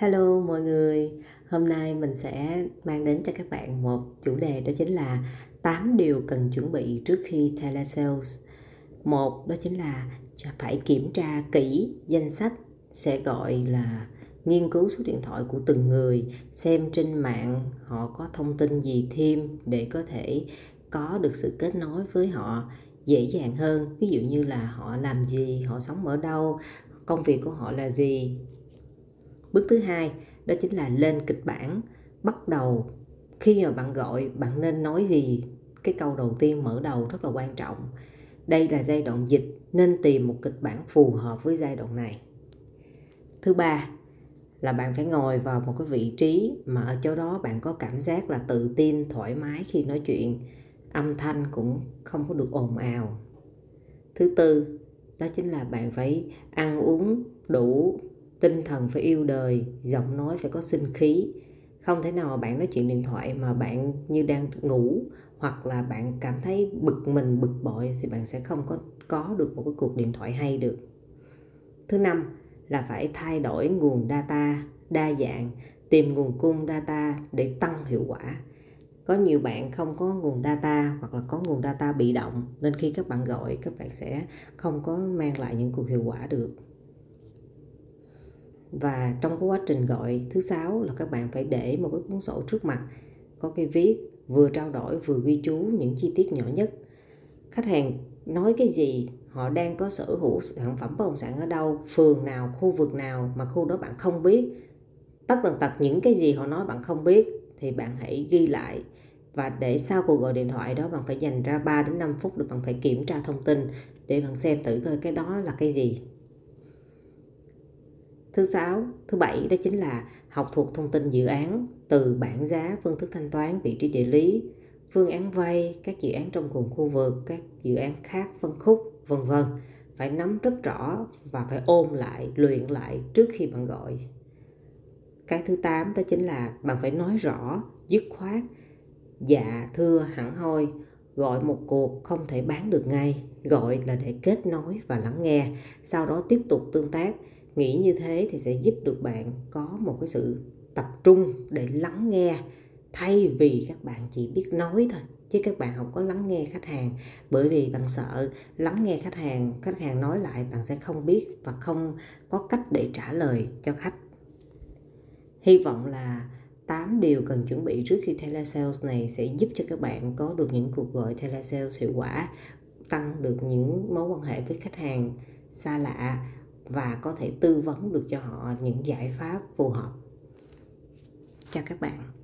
Hello mọi người, hôm nay mình sẽ mang đến cho các bạn một chủ đề đó chính là 8 điều cần chuẩn bị trước khi telesales. Một đó chính là phải kiểm tra kỹ danh sách sẽ gọi là nghiên cứu số điện thoại của từng người, xem trên mạng họ có thông tin gì thêm để có thể có được sự kết nối với họ dễ dàng hơn. Ví dụ như là họ làm gì, họ sống ở đâu, công việc của họ là gì bước thứ hai, đó chính là lên kịch bản. Bắt đầu, khi mà bạn gọi, bạn nên nói gì? Cái câu đầu tiên mở đầu rất là quan trọng. Đây là giai đoạn dịch, nên tìm một kịch bản phù hợp với giai đoạn này. Thứ ba, là bạn phải ngồi vào một cái vị trí mà ở chỗ đó bạn có cảm giác là tự tin, thoải mái khi nói chuyện. Âm thanh cũng không có được ồn ào. Thứ tư, đó chính là bạn phải ăn uống đủ tinh thần phải yêu đời, giọng nói phải có sinh khí. Không thể nào mà bạn nói chuyện điện thoại mà bạn như đang ngủ, hoặc là bạn cảm thấy bực mình, bực bội thì bạn sẽ không có có được một cái cuộc điện thoại hay được. Thứ năm là phải thay đổi nguồn data, đa dạng, tìm nguồn cung data để tăng hiệu quả. Có nhiều bạn không có nguồn data hoặc là có nguồn data bị động, nên khi các bạn gọi, các bạn sẽ không có mang lại những cuộc hiệu quả được và trong cái quá trình gọi thứ sáu là các bạn phải để một cái cuốn sổ trước mặt, có cái viết vừa trao đổi vừa ghi chú những chi tiết nhỏ nhất. Khách hàng nói cái gì, họ đang có sở hữu sản phẩm bất động sản ở đâu, phường nào, khu vực nào mà khu đó bạn không biết. Tất tần tật những cái gì họ nói bạn không biết thì bạn hãy ghi lại. Và để sau cuộc gọi điện thoại đó bạn phải dành ra 3 đến 5 phút để bạn phải kiểm tra thông tin để bạn xem thử coi cái đó là cái gì. Thứ sáu, thứ bảy đó chính là học thuộc thông tin dự án từ bảng giá, phương thức thanh toán, vị trí địa lý, phương án vay, các dự án trong cùng khu vực, các dự án khác phân khúc, vân vân. Phải nắm rất rõ và phải ôm lại, luyện lại trước khi bạn gọi. Cái thứ tám đó chính là bạn phải nói rõ, dứt khoát, dạ, thưa, hẳn hoi, gọi một cuộc không thể bán được ngay, gọi là để kết nối và lắng nghe, sau đó tiếp tục tương tác nghĩ như thế thì sẽ giúp được bạn có một cái sự tập trung để lắng nghe, thay vì các bạn chỉ biết nói thôi, chứ các bạn không có lắng nghe khách hàng. Bởi vì bạn sợ lắng nghe khách hàng khách hàng nói lại bạn sẽ không biết và không có cách để trả lời cho khách. Hy vọng là 8 điều cần chuẩn bị trước khi telesales này sẽ giúp cho các bạn có được những cuộc gọi telesales hiệu quả, tăng được những mối quan hệ với khách hàng xa lạ và có thể tư vấn được cho họ những giải pháp phù hợp. Cho các bạn.